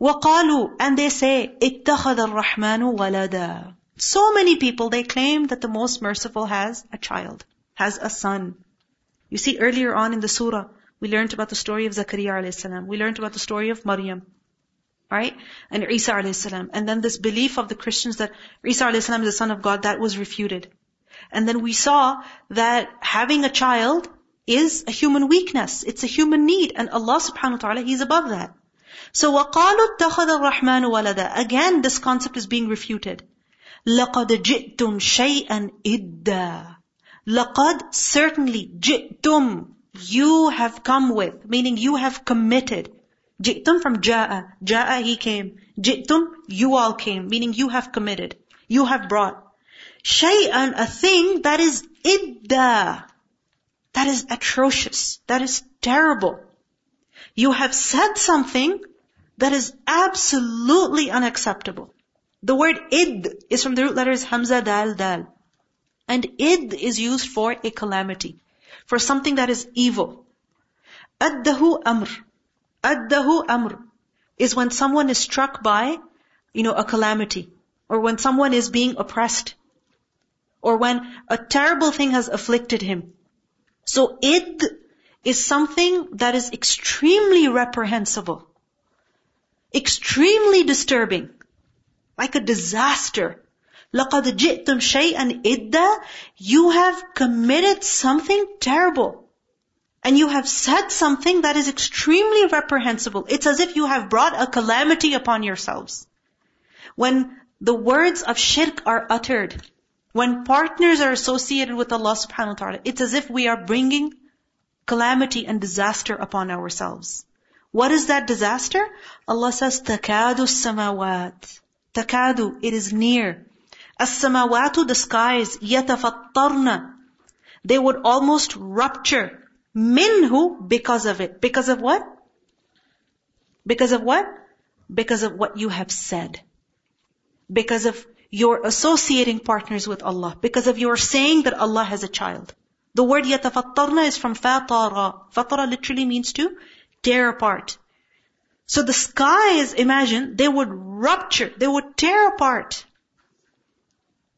وَقَالُوا And they say, اتَّخَذَ الرَّحْمَنُ وَلَدًا So many people, they claim that the most merciful has a child, has a son. You see, earlier on in the surah, we learned about the story of Zakaria alayhi salam. We learned about the story of Maryam. Right? And Isa alayhi salam. And then this belief of the Christians that Isa alayhi salam is the son of God, that was refuted. And then we saw that having a child is a human weakness. It's a human need. And Allah subhanahu wa ta'ala, He's above that. So وَقَالُوا اتَّخَذَ الرَّحْمَنُ وَلَدًا Again, this concept is being refuted. لَقَدْ جِئْتُمْ شَيْئًا إِدَّا لَقَدْ certainly جِئْتُمْ You have come with, meaning you have committed. جِئْتُمْ from جَاءَ جَاءَ he came. جِئْتُمْ you all came, meaning you have committed. You have brought. شَيْئًا a thing that is idda. That is atrocious. That is terrible. You have said something that is absolutely unacceptable. The word id is from the root letters hamza dal dal. And id is used for a calamity, for something that is evil. Addahu amr. Addahu amr is when someone is struck by, you know, a calamity, or when someone is being oppressed, or when a terrible thing has afflicted him. So id is something that is extremely reprehensible, extremely disturbing, like a disaster. لَقَدْ جِئْتُمْ شَيْئًا إِدَّا You have committed something terrible. And you have said something that is extremely reprehensible. It's as if you have brought a calamity upon yourselves. When the words of shirk are uttered, when partners are associated with Allah subhanahu wa ta'ala, it's as if we are bringing calamity and disaster upon ourselves. What is that disaster? Allah says, takadu samawat. Takadu, it is near. As-samawatu, the skies, yatafattarna. They would almost rupture. Minhu, because of it. Because of what? Because of what? Because of what you have said. Because of you're associating partners with Allah because of your saying that Allah has a child. The word yatafattarna is from fatara. Fatara literally means to tear apart. So the skies, imagine, they would rupture, they would tear apart.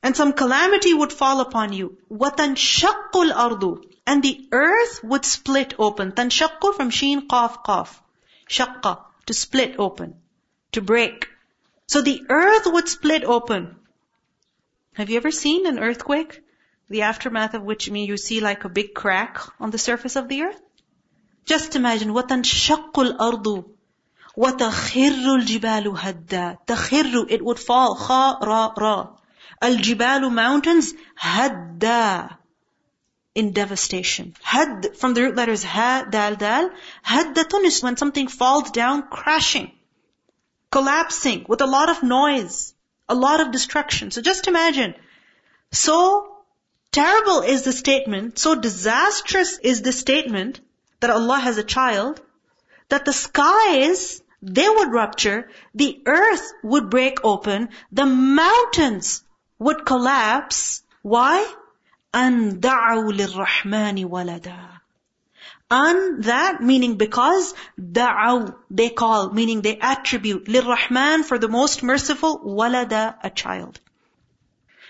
And some calamity would fall upon you. وَتَنْشَقُّ الْأَرْضُ And the earth would split open. تَنْشَقُّ from sheen, qaf, qaf. Shaqqa, to split open. To break. So the earth would split open. Have you ever seen an earthquake? The aftermath of which I mean you see like a big crack on the surface of the earth? Just imagine, وَتَنْشَقُّ الْأَرْضُ وَتَخِرُّ الْجِبَالُ هَدَّا تَخِرُّ It would fall. خَا ra ra. الْجِبَالُ Mountains هَدَّا in devastation. Had from the root letters ha, dal, dal. Haddatun is when something falls down crashing, collapsing with a lot of noise a lot of destruction. So just imagine, so terrible is the statement, so disastrous is the statement that Allah has a child, that the skies, they would rupture, the earth would break open, the mountains would collapse. Why? أَن دَعَوْا لِلرَّحْمَنِ وَلَدًا an that meaning because da'aw they call meaning they attribute lirrahman for the most merciful walada a child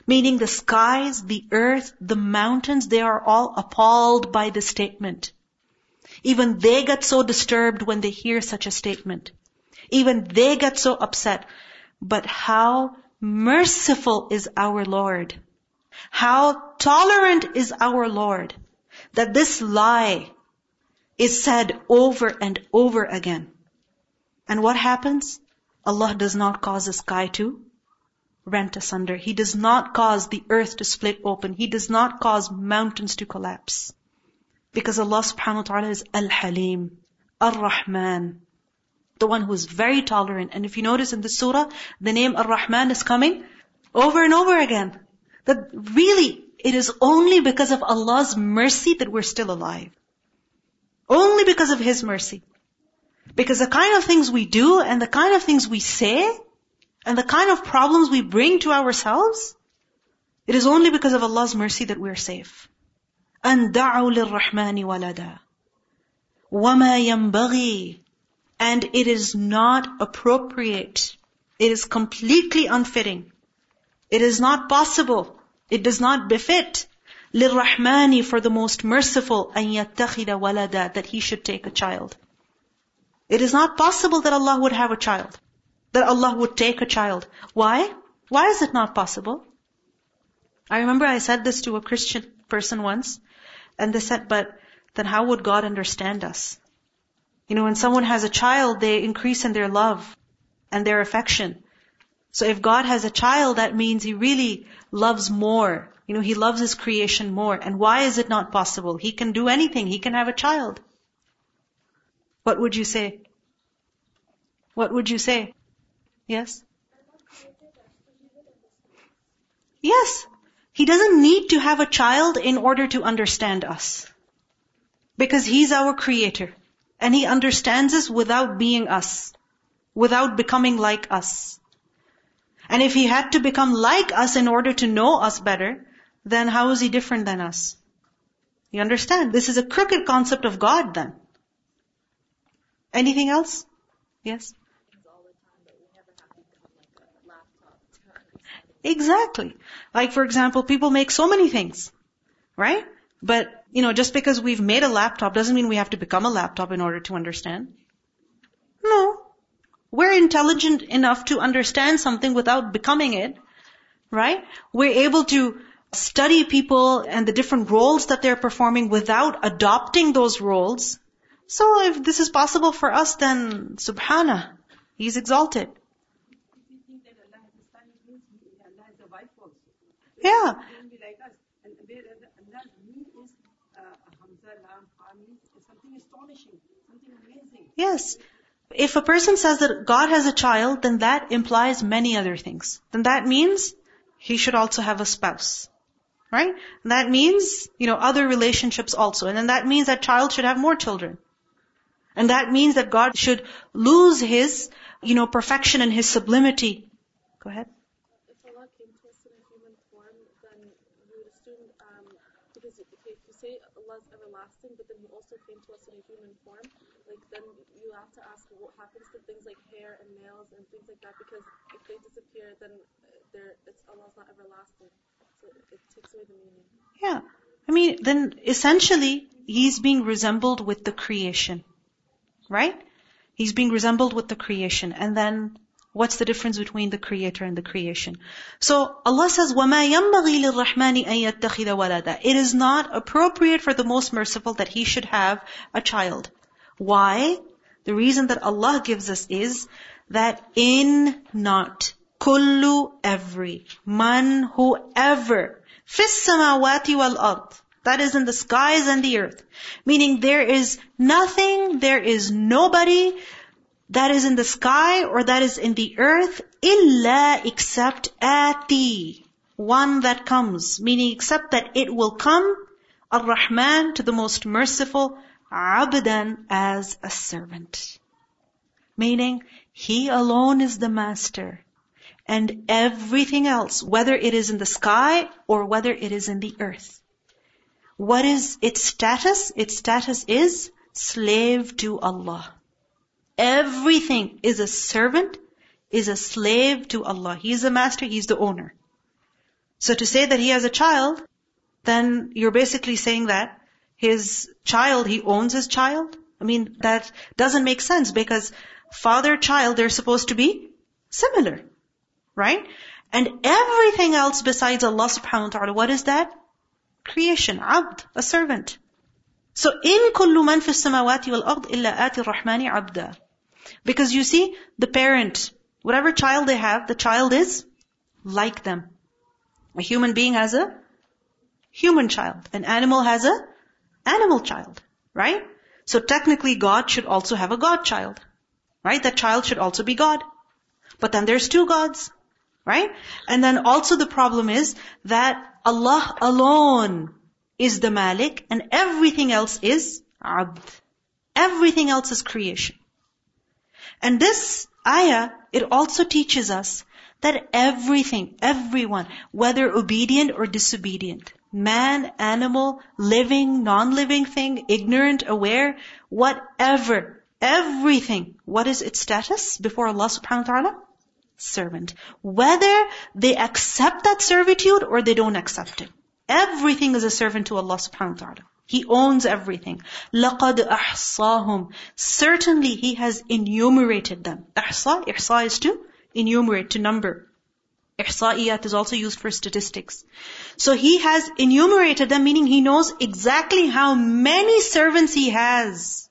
meaning the skies the earth the mountains they are all appalled by this statement even they get so disturbed when they hear such a statement even they get so upset but how merciful is our lord how tolerant is our lord that this lie is said over and over again. And what happens? Allah does not cause the sky to rent asunder. He does not cause the earth to split open. He does not cause mountains to collapse. Because Allah subhanahu wa ta'ala is Al-Halim, Ar-Rahman, the one who is very tolerant. And if you notice in the surah, the name Ar-Rahman is coming over and over again. That really, it is only because of Allah's mercy that we're still alive. Only because of His mercy. Because the kind of things we do and the kind of things we say and the kind of problems we bring to ourselves, it is only because of Allah's mercy that we're safe. أن دعوا للرحمن ولدا وما ينبغي And it is not appropriate. It is completely unfitting. It is not possible. It does not befit لِلرَّحْمَنِ for the most merciful أَن يَتَّخِذَ وَلَدًا that he should take a child. It is not possible that Allah would have a child. That Allah would take a child. Why? Why is it not possible? I remember I said this to a Christian person once, and they said, but then how would God understand us? You know, when someone has a child, they increase in their love and their affection. So if God has a child, that means He really loves more. You know, He loves His creation more. And why is it not possible? He can do anything. He can have a child. What would you say? What would you say? Yes? Yes. He doesn't need to have a child in order to understand us. Because He's our creator. And He understands us without being us. Without becoming like us. And if He had to become like us in order to know us better, then how is He different than us? You understand? This is a crooked concept of God then. Anything else? Yes? Exactly. Like for example, people make so many things, right? But, you know, just because we've made a laptop doesn't mean we have to become a laptop in order to understand. No. We're intelligent enough to understand something without becoming it, right? We're able to study people and the different roles that they're performing without adopting those roles so if this is possible for us, then subhanah, He's exalted. Yeah. Yes. If a person says that God has a child, then that implies many other things. Then that means he should also have a spouse. Right? And that means, you know, other relationships also. And then that means that child should have more children. And that means that God should lose His, you know, perfection and His sublimity. Go ahead. If Allah came to us in a human form, then we would assume, um, because if you say Allah everlasting, but then He also came to us in a human form, like then you have to ask what happens to things like hair and nails and things like that, because if they disappear, then uh, it's Allah's not everlasting. So it takes away the meaning. Yeah. I mean, then essentially, He's being resembled with the creation. Right? He's being resembled with the creation. And then, what's the difference between the creator and the creation? So, Allah says, وَمَا يَنْبَغِي لِلرَّحْمَنِ أَن يَتَّخِذَ وَلَدًا It is not appropriate for the most merciful that he should have a child. Why? The reason that Allah gives us is that in not, kullu every, man whoever, fis samawati wal ard, that is in the skies and the earth. Meaning there is nothing, there is nobody that is in the sky or that is in the earth illa except ati. One that comes. Meaning except that it will come Ar-Rahman to the most merciful abdan as a servant. Meaning, He alone is the master. And everything else, whether it is in the sky or whether it is in the earth, what is its status? Its status is slave to Allah. Everything is a servant, is a slave to Allah. He is the master, He is the owner. So to say that he has a child, then you're basically saying that his child, he owns his child. I mean, that doesn't make sense because father, child, they're supposed to be similar. Right? And everything else besides Allah subhanahu wa ta'ala, what is that? Creation, abd, a servant. So, in kullu man fi samawati wal ard illa ati rahmani abda. Because you see, the parent, whatever child they have, the child is like them. A human being has a human child. An animal has a animal child. Right? So technically God should also have a God child. Right? That child should also be God. But then there's two gods. Right? And then also the problem is that Allah alone is the Malik and everything else is Abd. Everything else is creation. And this ayah, it also teaches us that everything, everyone, whether obedient or disobedient, man, animal, living, non-living thing, ignorant, aware, whatever, Everything. What is its status before Allah subhanahu wa ta'ala? Servant. Whether they accept that servitude or they don't accept it. Everything is a servant to Allah subhanahu wa ta'ala. He owns everything. لَقَدْ أَحْصَاهُمْ Certainly He has enumerated them. أحصى, إحصاء is to enumerate, to number. Ihsa'iyat is also used for statistics. So He has enumerated them, meaning He knows exactly how many servants He has.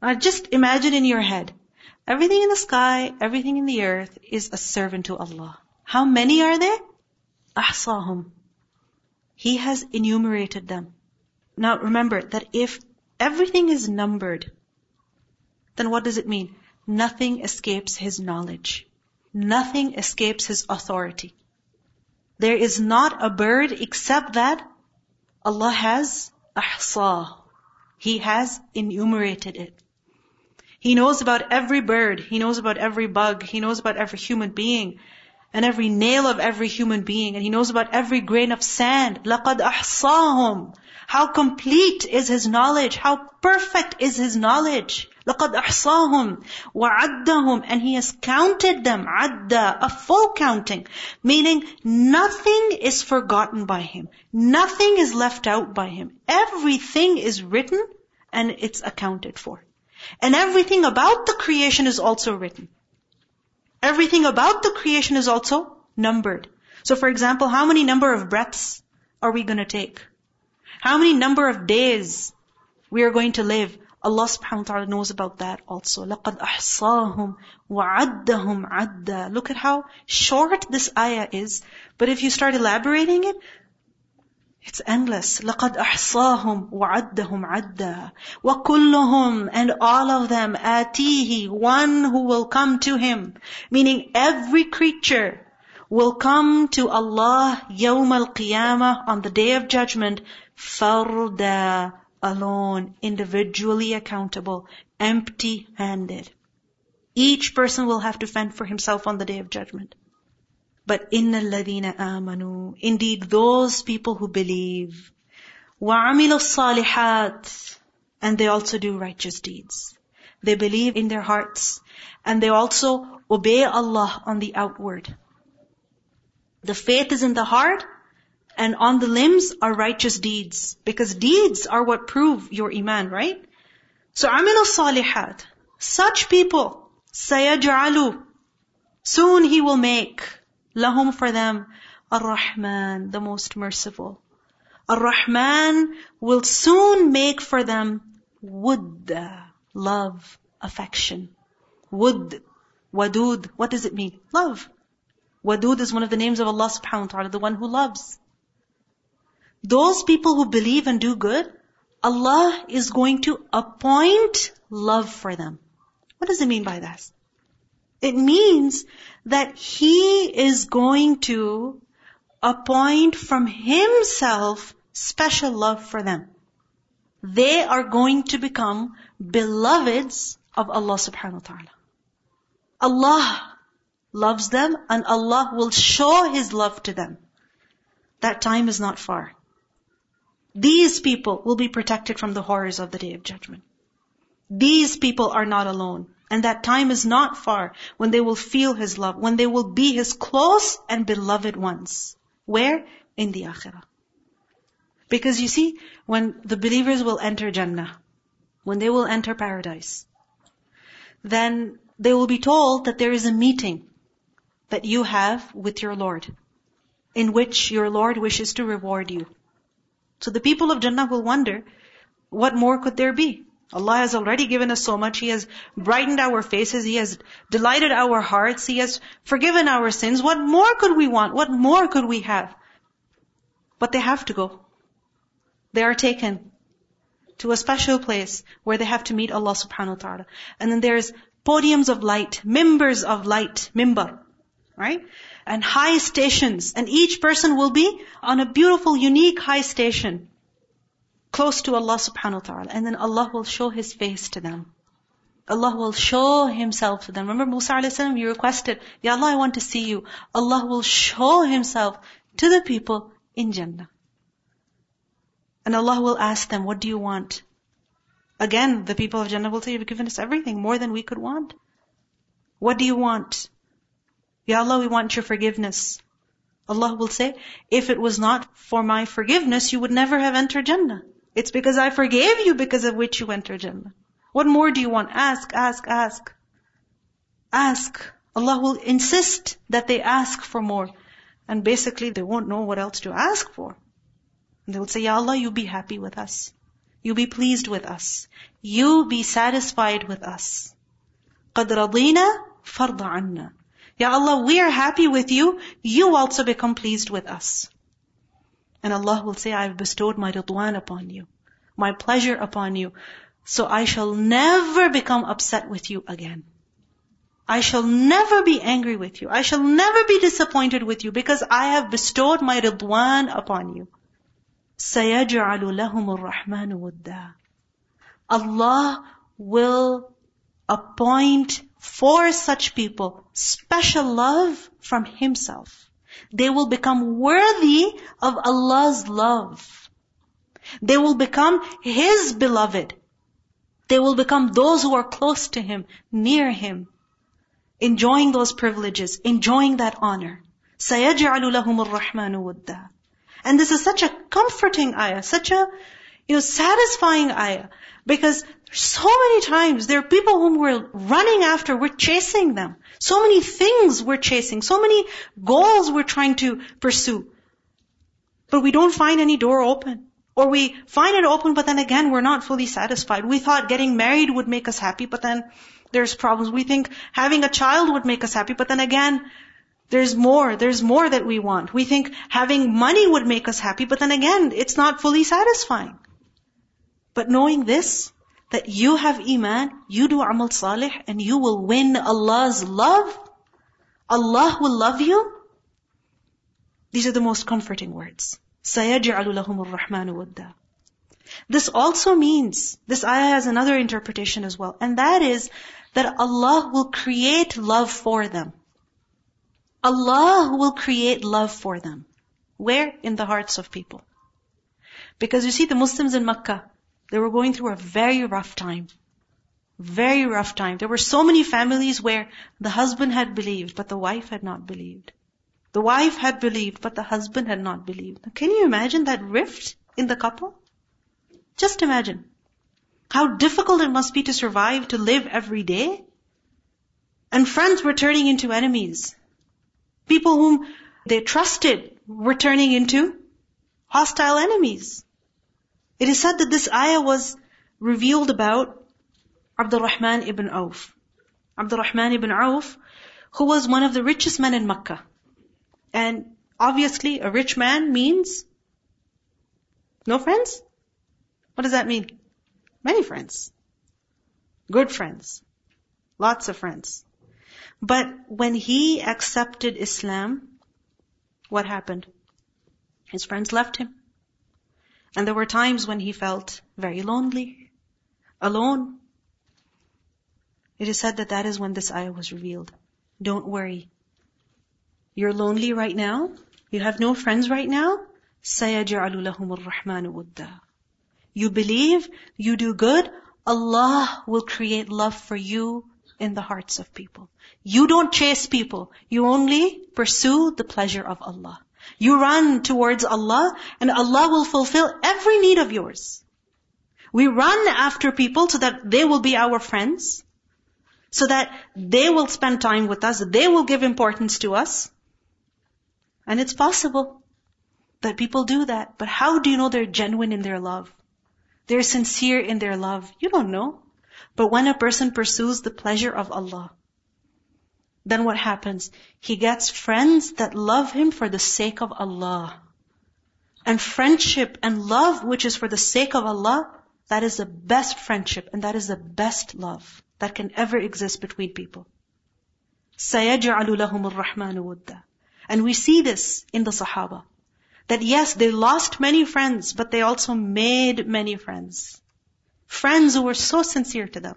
Now just imagine in your head, everything in the sky, everything in the earth is a servant to Allah. How many are there? أحصاهم. He has enumerated them. Now remember that if everything is numbered, then what does it mean? Nothing escapes His knowledge. Nothing escapes His authority. There is not a bird except that Allah has ahsa. He has enumerated it. He knows about every bird. He knows about every bug. He knows about every human being and every nail of every human being. And He knows about every grain of sand. لَقَدْ أَحْصَاهُمْ how complete is His knowledge? How perfect is His knowledge? لَقَدْ أَحْصَاهُمْ وَعَدَّهُمْ And He has counted them, عَدَّ, a full counting. Meaning, nothing is forgotten by Him. Nothing is left out by Him. Everything is written and it's accounted for. And everything about the creation is also written. Everything about the creation is also numbered. So for example, how many number of breaths are we gonna take? How many number of days we are going to live? Allah subhanahu wa ta'ala knows about that also. لَقَدْ أَحْصَاهُمْ وَعَدَّهُمْ عَدَّ Look at how short this ayah is. But if you start elaborating it, it's endless. لَقَدْ أَحْصَاهُمْ وَعَدَّهُمْ عَدَّ وَكُلُّهُمْ And all of them, آتِيهِ One who will come to Him. Meaning every creature will come to Allah يوم القيامة on the day of judgment farda, alone, individually accountable, empty-handed. Each person will have to fend for himself on the day of judgment. But inna الَّذِينَ amanu, Indeed, those people who believe. وَعَمِلُوا الصَّالِحَاتِ And they also do righteous deeds. They believe in their hearts. And they also obey Allah on the outward. The faith is in the heart, and on the limbs are righteous deeds. Because deeds are what prove your iman, right? So amilu salihat. Such people, sayaj'alu. Soon he will make, lahum for them, ar-Rahman, the most merciful. Ar-Rahman will soon make for them wudda, love, affection. Wud, wadud, what does it mean? Love. Wadud is one of the names of Allah subhanahu wa ta'ala, the one who loves. Those people who believe and do good, Allah is going to appoint love for them. What does it mean by that? It means that He is going to appoint from Himself special love for them. They are going to become beloveds of Allah subhanahu wa ta'ala. Allah loves them and Allah will show His love to them. That time is not far. These people will be protected from the horrors of the day of judgment. These people are not alone. And that time is not far when they will feel His love, when they will be His close and beloved ones. Where? In the akhirah. Because you see, when the believers will enter Jannah, when they will enter paradise, then they will be told that there is a meeting that you have with your Lord, in which your Lord wishes to reward you. So the people of Jannah will wonder, what more could there be? Allah has already given us so much. He has brightened our faces. He has delighted our hearts. He has forgiven our sins. What more could we want? What more could we have? But they have to go. They are taken to a special place where they have to meet Allah subhanahu wa ta'ala. And then there's podiums of light, minbars of light, mimbar, right? And high stations. And each person will be on a beautiful, unique high station. Close to Allah subhanahu wa ta'ala. And then Allah will show His face to them. Allah will show Himself to them. Remember Musa alayhi salam, you requested, Ya Allah, I want to see you. Allah will show Himself to the people in Jannah. And Allah will ask them, what do you want? Again, the people of Jannah will say, you've given us everything, more than we could want. What do you want? Ya Allah, we want your forgiveness. Allah will say, if it was not for my forgiveness, you would never have entered Jannah. It's because I forgave you because of which you entered Jannah. What more do you want? Ask, ask, ask. Ask. Allah will insist that they ask for more. And basically they won't know what else to ask for. And they will say, Ya Allah, you be happy with us. You be pleased with us. You be satisfied with us. قَدْ رَضِينَا فَرْضَ عَنَّا Ya Allah, we are happy with you. You also become pleased with us. And Allah will say, I have bestowed my ridwan upon you. My pleasure upon you. So I shall never become upset with you again. I shall never be angry with you. I shall never be disappointed with you because I have bestowed my ridwan upon you. سَيَجْعَلُ لَهُمُ الرَّحْمَنُ وُدَّا Allah will appoint for such people special love from Himself. They will become worthy of Allah's love. They will become His beloved. They will become those who are close to Him, near Him, enjoying those privileges, enjoying that honor. سَيَجْعَلُ لَهُمُ الرَّحْمَنُ وُدَّا and this is such a comforting ayah, such a, you know, satisfying ayah. Because so many times there are people whom we're running after, we're chasing them. So many things we're chasing, so many goals we're trying to pursue. But we don't find any door open. Or we find it open, but then again, we're not fully satisfied. We thought getting married would make us happy, but then there's problems. We think having a child would make us happy, but then again, there's more, there's more that we want. We think having money would make us happy, but then again, it's not fully satisfying. But knowing this, that you have iman, you do amal salih, and you will win Allah's love, Allah will love you, these are the most comforting words. سَيَجْعَلُ لَهُمُ الرَّحْمَنُ وُدَّا This also means, this ayah has another interpretation as well, and that is that Allah will create love for them. Allah will create love for them. Where? In the hearts of people. Because you see, the Muslims in Makkah, they were going through a very rough time. Very rough time. There were so many families where the husband had believed, but the wife had not believed. The wife had believed, but the husband had not believed. Can you imagine that rift in the couple? Just imagine. How difficult it must be to survive, to live every day. And friends were turning into enemies. People whom they trusted were turning into hostile enemies. It is said that this ayah was revealed about Abdurrahman ibn Auf. Abdurrahman ibn Auf, who was one of the richest men in Makkah. And obviously a rich man means no friends? What does that mean? Many friends. Good friends. Lots of friends. But when he accepted Islam, what happened? His friends left him. And there were times when he felt very lonely, alone. It is said that that is when this ayah was revealed. Don't worry. You're lonely right now? You have no friends right now? سَيَجْعَلُ لَهُمُ الرَّحْمَنُ وُدَّا You believe, you do good, Allah will create love for you in the hearts of people. You don't chase people. You only pursue the pleasure of Allah. You run towards Allah and Allah will fulfill every need of yours. We run after people so that they will be our friends, so that they will spend time with us, they will give importance to us. And it's possible that people do that. But how do you know they're genuine in their love? They're sincere in their love. You don't know. But when a person pursues the pleasure of Allah, then what happens? He gets friends that love him for the sake of Allah. And friendship and love which is for the sake of Allah, that is the best friendship and that is the best love that can ever exist between people. سَيَجْعَلُ لَهُمُ الرَّحْمَنُ وُدَّا And we see this in the Sahaba. That yes, they lost many friends, but they also made many friends. Friends who were so sincere to them.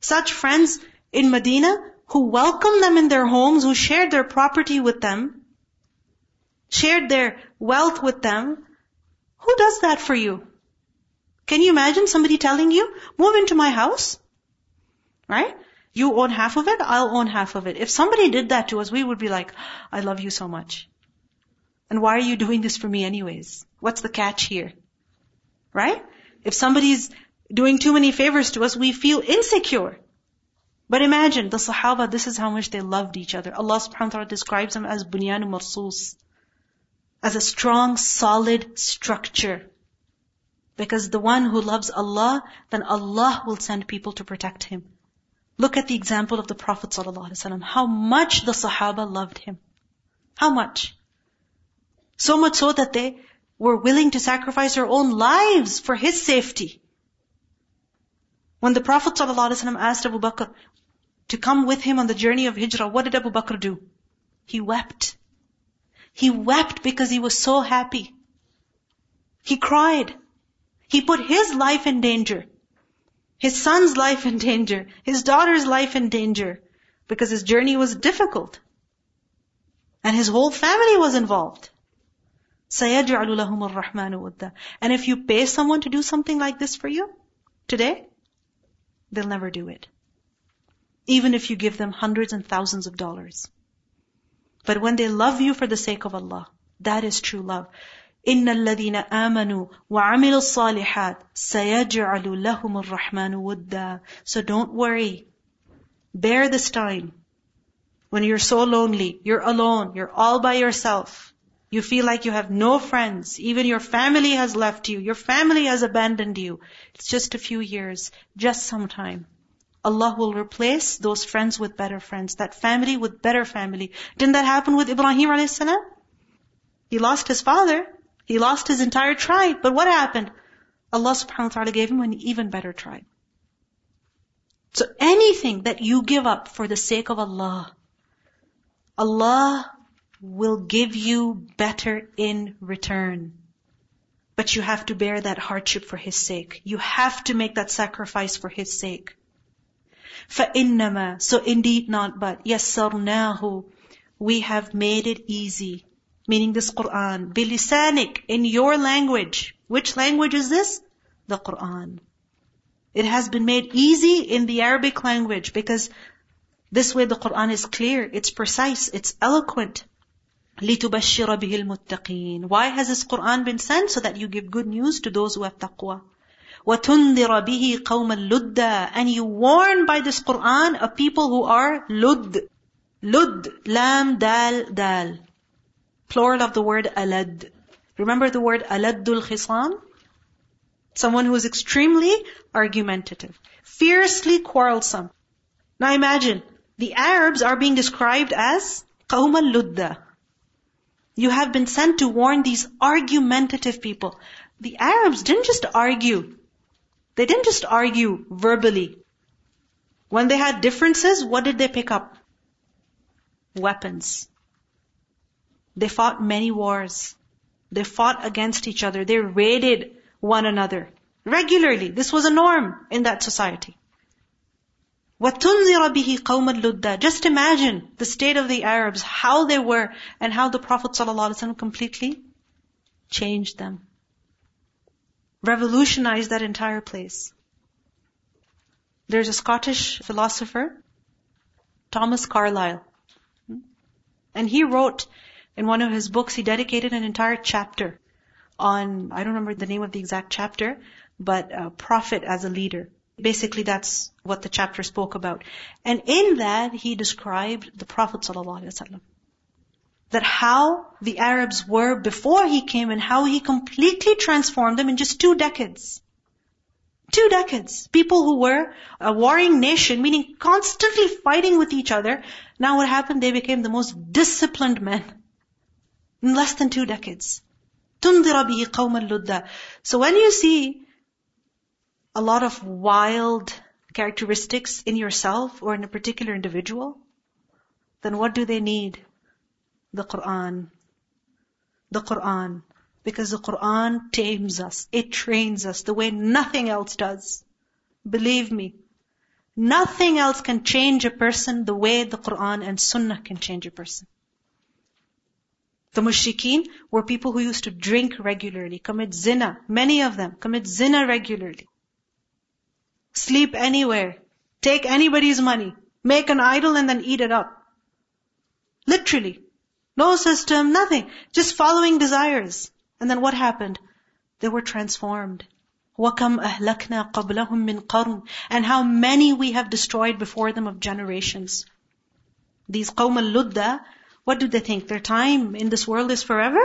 Such friends in Medina who welcomed them in their homes, who shared their property with them, shared their wealth with them. Who does that for you? Can you imagine somebody telling you, move into my house? Right? You own half of it, I'll own half of it. If somebody did that to us, we would be like, I love you so much. And why are you doing this for me anyways? What's the catch here? Right? If somebody's doing too many favors to us, we feel insecure. But imagine, the Sahaba, this is how much they loved each other. Allah subhanahu wa ta'ala describes them as bunyanu marsus. As a strong, solid structure. Because the one who loves Allah, then Allah will send people to protect him. Look at the example of the Prophet ﷺ. How much the Sahaba loved him. How much? So much so that they were willing to sacrifice their own lives for his safety. When the Prophet ﷺ asked Abu Bakr to come with him on the journey of Hijrah, what did Abu Bakr do? He wept. He wept because he was so happy. He cried. He put his life in danger. His son's life in danger. His daughter's life in danger. Because his journey was difficult. And his whole family was involved. سَيَجْعَلُ لَهُمُ الرَّحْمَنُ وُدَّ And if you pay someone to do something like this for you, today, they'll never do it. Even if you give them hundreds and thousands of dollars. But when they love you for the sake of Allah, that is true love. إن الذين آمنوا وعملوا الصالحات سيجعل لهم الرحمن ودا. So don't worry. Bear this time. When you're so lonely, you're alone, you're all by yourself. You feel like you have no friends. Even your family has left you. Your family has abandoned you. It's just a few years. Just some time. Allah will replace those friends with better friends. That family with better family. Didn't that happen with Ibrahim a.s.? He lost his father. He lost his entire tribe. But what happened? Allah subhanahu wa ta'ala gave him an even better tribe. So anything that you give up for the sake of Allah, Allah will give you better in return. But you have to bear that hardship for His sake. You have to make that sacrifice for His sake. فَإِنَّمَا So indeed not but. يَسَّرْنَاهُ We have made it easy meaning this Quran, bilisanik, in your language. Which language is this? The Quran. It has been made easy in the Arabic language because this way the Quran is clear, it's precise, it's eloquent. لِتُبَشِّرَ بِهِ الْمُتَّقِينَ Why has this Quran been sent? So that you give good news to those who have taqwa. وَتُنذِرَ بِهِ قَوْمًا لُدًّا And you warn by this Quran a people who are lud. Lud, lam, dal, dal plural of the word alad. Remember the word aladul khisam? Someone who is extremely argumentative, fiercely quarrelsome. Now imagine, the Arabs are being described as qawm al-ludda. You have been sent to warn these argumentative people. The Arabs didn't just argue. They didn't just argue verbally. When they had differences, what did they pick up? Weapons. They fought many wars. They fought against each other. They raided one another regularly. This was a norm in that society. وَتُنْذِرَ بِهِ قَوْمًا لُدَّا Just imagine the state of the Arabs, how they were, and how the Prophet ﷺ completely changed them. Revolutionized that entire place. There's a Scottish philosopher, Thomas Carlyle. And he wrote in one of his books, he dedicated an entire chapter on, I don't remember the name of the exact chapter, but prophet as a leader. Basically, that's what the chapter spoke about. And in that, he described the Prophet ﷺ That how the Arabs were before he came and how he completely transformed them in just two decades. Two decades. People who were a warring nation, meaning constantly fighting with each other. Now what happened? They became the most disciplined men in less than two decades. تُنْذِرَ بِهِ قَوْمًا لُدَّا So when you see a lot of wild characteristics in yourself or in a particular individual, then what do they need? The Quran. The Quran. Because the Quran tames us. It trains us the way nothing else does. Believe me. Nothing else can change a person the way the Quran and Sunnah can change a person. The mushrikeen were people who used to drink regularly, commit zina. Many of them commit zina regularly. Sleep anywhere. Take anybody's money. Make an idol and then eat it up. Literally. No system, nothing. Just following desires. And then what happened? They were transformed. وَكَمْ أَهْلَكْنَا قَبْلَهُمْ مِنْ قَرْنٍ And how many we have destroyed before them of generations. These qawm al-ludda, what do they think? Their time in this world is forever?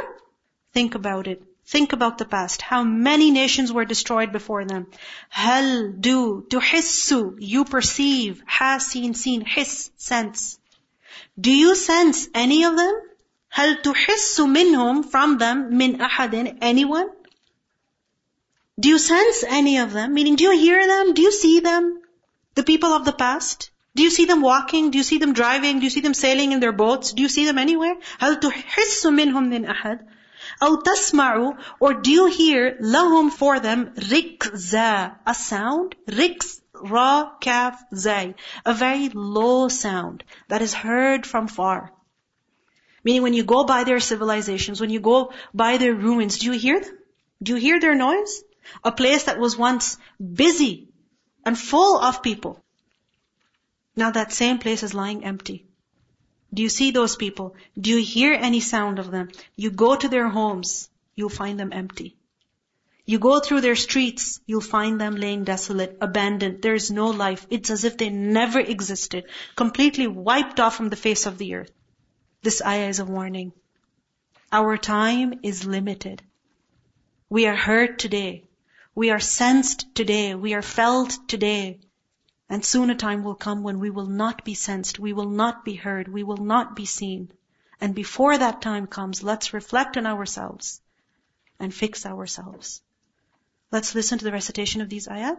Think about it. Think about the past. How many nations were destroyed before them? Hal do tuhissu you perceive has seen seen his sense. Do you sense any of them? Hal tuhissu minhum from them min ahadin anyone? Do you sense any of them? Meaning, do you hear them? Do you see them? The people of the past? Do you see them walking? Do you see them driving? Do you see them sailing in their boats? Do you see them anywhere? هل تحس منهم من أحد? أو تسمع or do you hear لهم for them ركزا a sound ركز ra kaf zay a very low sound that is heard from far meaning when you go by their civilizations when you go by their ruins do you hear them do you hear their noise a place that was once busy and full of people now that same place is lying empty do you see those people? Do you hear any sound of them? You go to their homes, you'll find them empty. You go through their streets, you'll find them laying desolate, abandoned. There is no life. It's as if they never existed, completely wiped off from the face of the earth. This ayah is a warning. Our time is limited. We are heard today. We are sensed today. We are felt today. And soon a time will come when we will not be sensed, we will not be heard, we will not be seen. And before that time comes, let's reflect on ourselves and fix ourselves. Let's listen to the recitation of these ayat.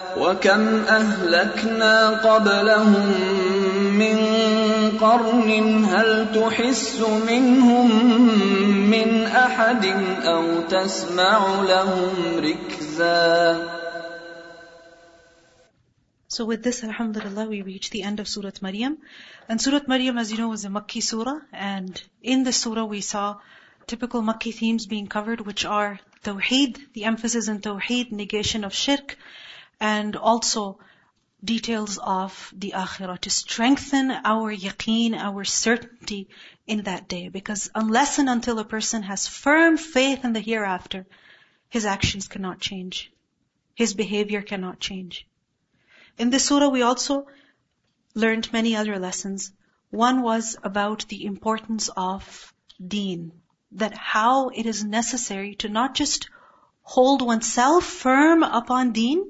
وكم أهلكنا قبلهم من قرن هل تحس منهم من أحد أو تسمع لهم ركزا So with this, alhamdulillah, we reach the end of Surah Maryam. And Surah Maryam, as you know, is a Makki surah. And in this surah, we saw typical Makki themes being covered, which are Tawheed, the emphasis in Tawheed, negation of Shirk, and also details of the akhirah to strengthen our yaqeen, our certainty in that day. Because unless and until a person has firm faith in the hereafter, his actions cannot change. His behavior cannot change. In this surah we also learned many other lessons. One was about the importance of deen. That how it is necessary to not just hold oneself firm upon deen,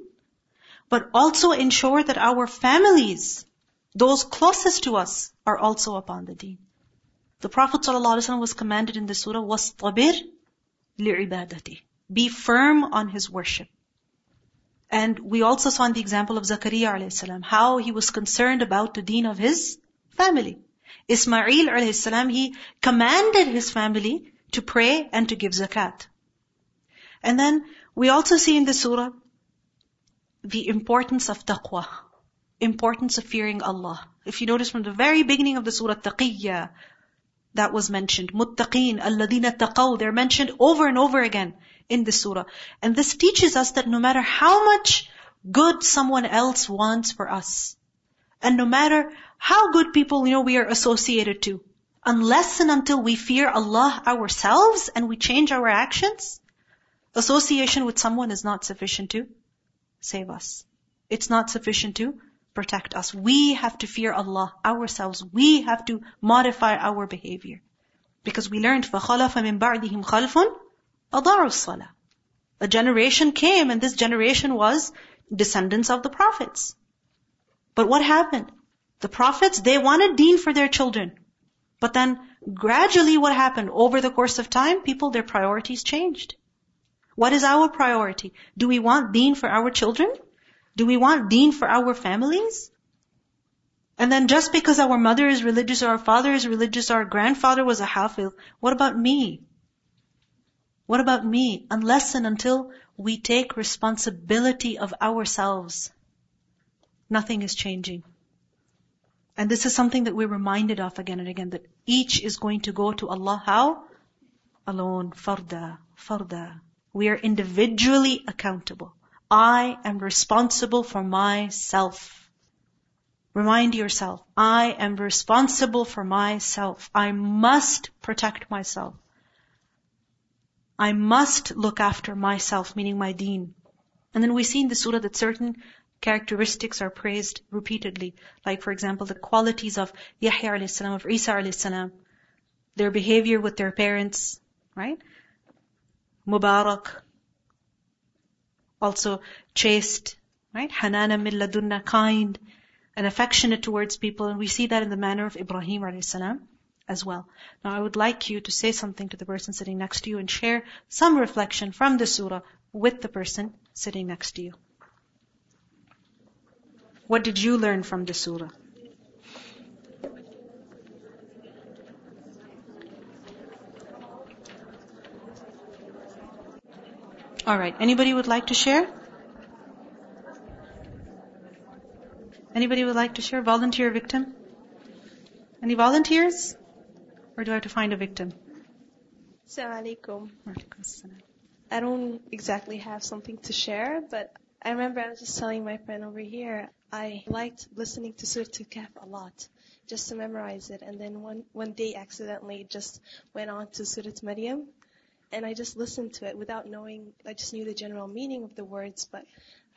but also ensure that our families, those closest to us, are also upon the deen. The Prophet ﷺ was commanded in the surah, was tabir li'ibadati. Be firm on his worship. And we also saw in the example of Zakaria ﷺ how he was concerned about the deen of his family. Ismail ﷺ. he commanded his family to pray and to give zakat. And then we also see in the surah the importance of taqwa. importance of fearing Allah. If you notice from the very beginning of the surah Taqiyya, that was mentioned. Muttaqeen, alladina taqaw, they're mentioned over and over again in the surah. And this teaches us that no matter how much good someone else wants for us, and no matter how good people, you know, we are associated to, unless and until we fear Allah ourselves and we change our actions, association with someone is not sufficient to save us. It's not sufficient to protect us. We have to fear Allah ourselves. We have to modify our behavior. Because we learned, فَخَلَفَ مِن بَعْدِهِمْ خَلْفٌ أَضَاعُوا الصَّلَاةِ A generation came and this generation was descendants of the prophets. But what happened? The prophets, they wanted deen for their children. But then gradually what happened? Over the course of time, people, their priorities changed. What is our priority? Do we want deen for our children? Do we want deen for our families? And then just because our mother is religious or our father is religious or our grandfather was a hafiz, what about me? What about me? Unless and until we take responsibility of ourselves, nothing is changing. And this is something that we're reminded of again and again, that each is going to go to Allah how? Alone, farda, farda. We are individually accountable. I am responsible for myself. Remind yourself, I am responsible for myself. I must protect myself. I must look after myself, meaning my deen. And then we see in the surah that certain characteristics are praised repeatedly. Like for example, the qualities of Yahya alayhi salam, of Isa alayhi salam, their behavior with their parents, right? Mubarak, also chaste, right? Hanana min ladunna, kind and affectionate towards people. And we see that in the manner of Ibrahim a.s. as well. Now I would like you to say something to the person sitting next to you and share some reflection from the surah with the person sitting next to you. What did you learn from the surah? Alright, anybody would like to share? Anybody would like to share? Volunteer victim? Any volunteers? Or do I have to find a victim? Assalamu I don't exactly have something to share, but I remember I was just telling my friend over here, I liked listening to Surah Al-Kahf a lot, just to memorize it. And then one, one day accidentally just went on to Surah Maryam, and I just listened to it without knowing, I just knew the general meaning of the words, but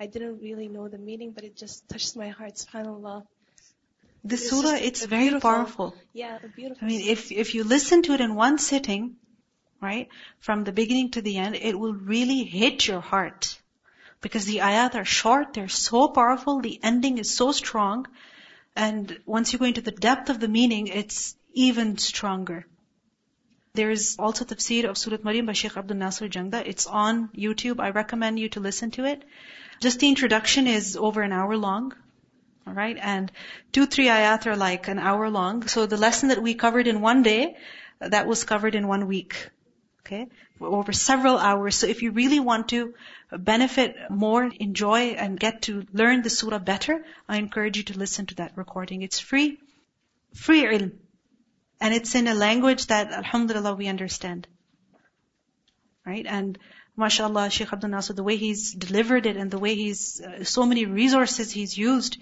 I didn't really know the meaning, but it just touched my heart, subhanAllah. The it's surah, it's very powerful. Yeah, beautiful. I mean, if, if you listen to it in one sitting, right, from the beginning to the end, it will really hit your heart. Because the ayat are short, they're so powerful, the ending is so strong, and once you go into the depth of the meaning, it's even stronger. There is also tafsir of Surah Maryam by Sheikh Abdul Nasir Jangda. It's on YouTube. I recommend you to listen to it. Just the introduction is over an hour long. Alright? And two, three ayat are like an hour long. So the lesson that we covered in one day, that was covered in one week. Okay? Over several hours. So if you really want to benefit more, enjoy, and get to learn the surah better, I encourage you to listen to that recording. It's free. Free ilm. And it's in a language that, alhamdulillah, we understand. Right? And mashallah, Sheikh Abdul Nasir, the way he's delivered it and the way he's, uh, so many resources he's used,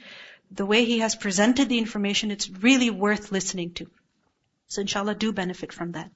the way he has presented the information, it's really worth listening to. So inshallah, do benefit from that.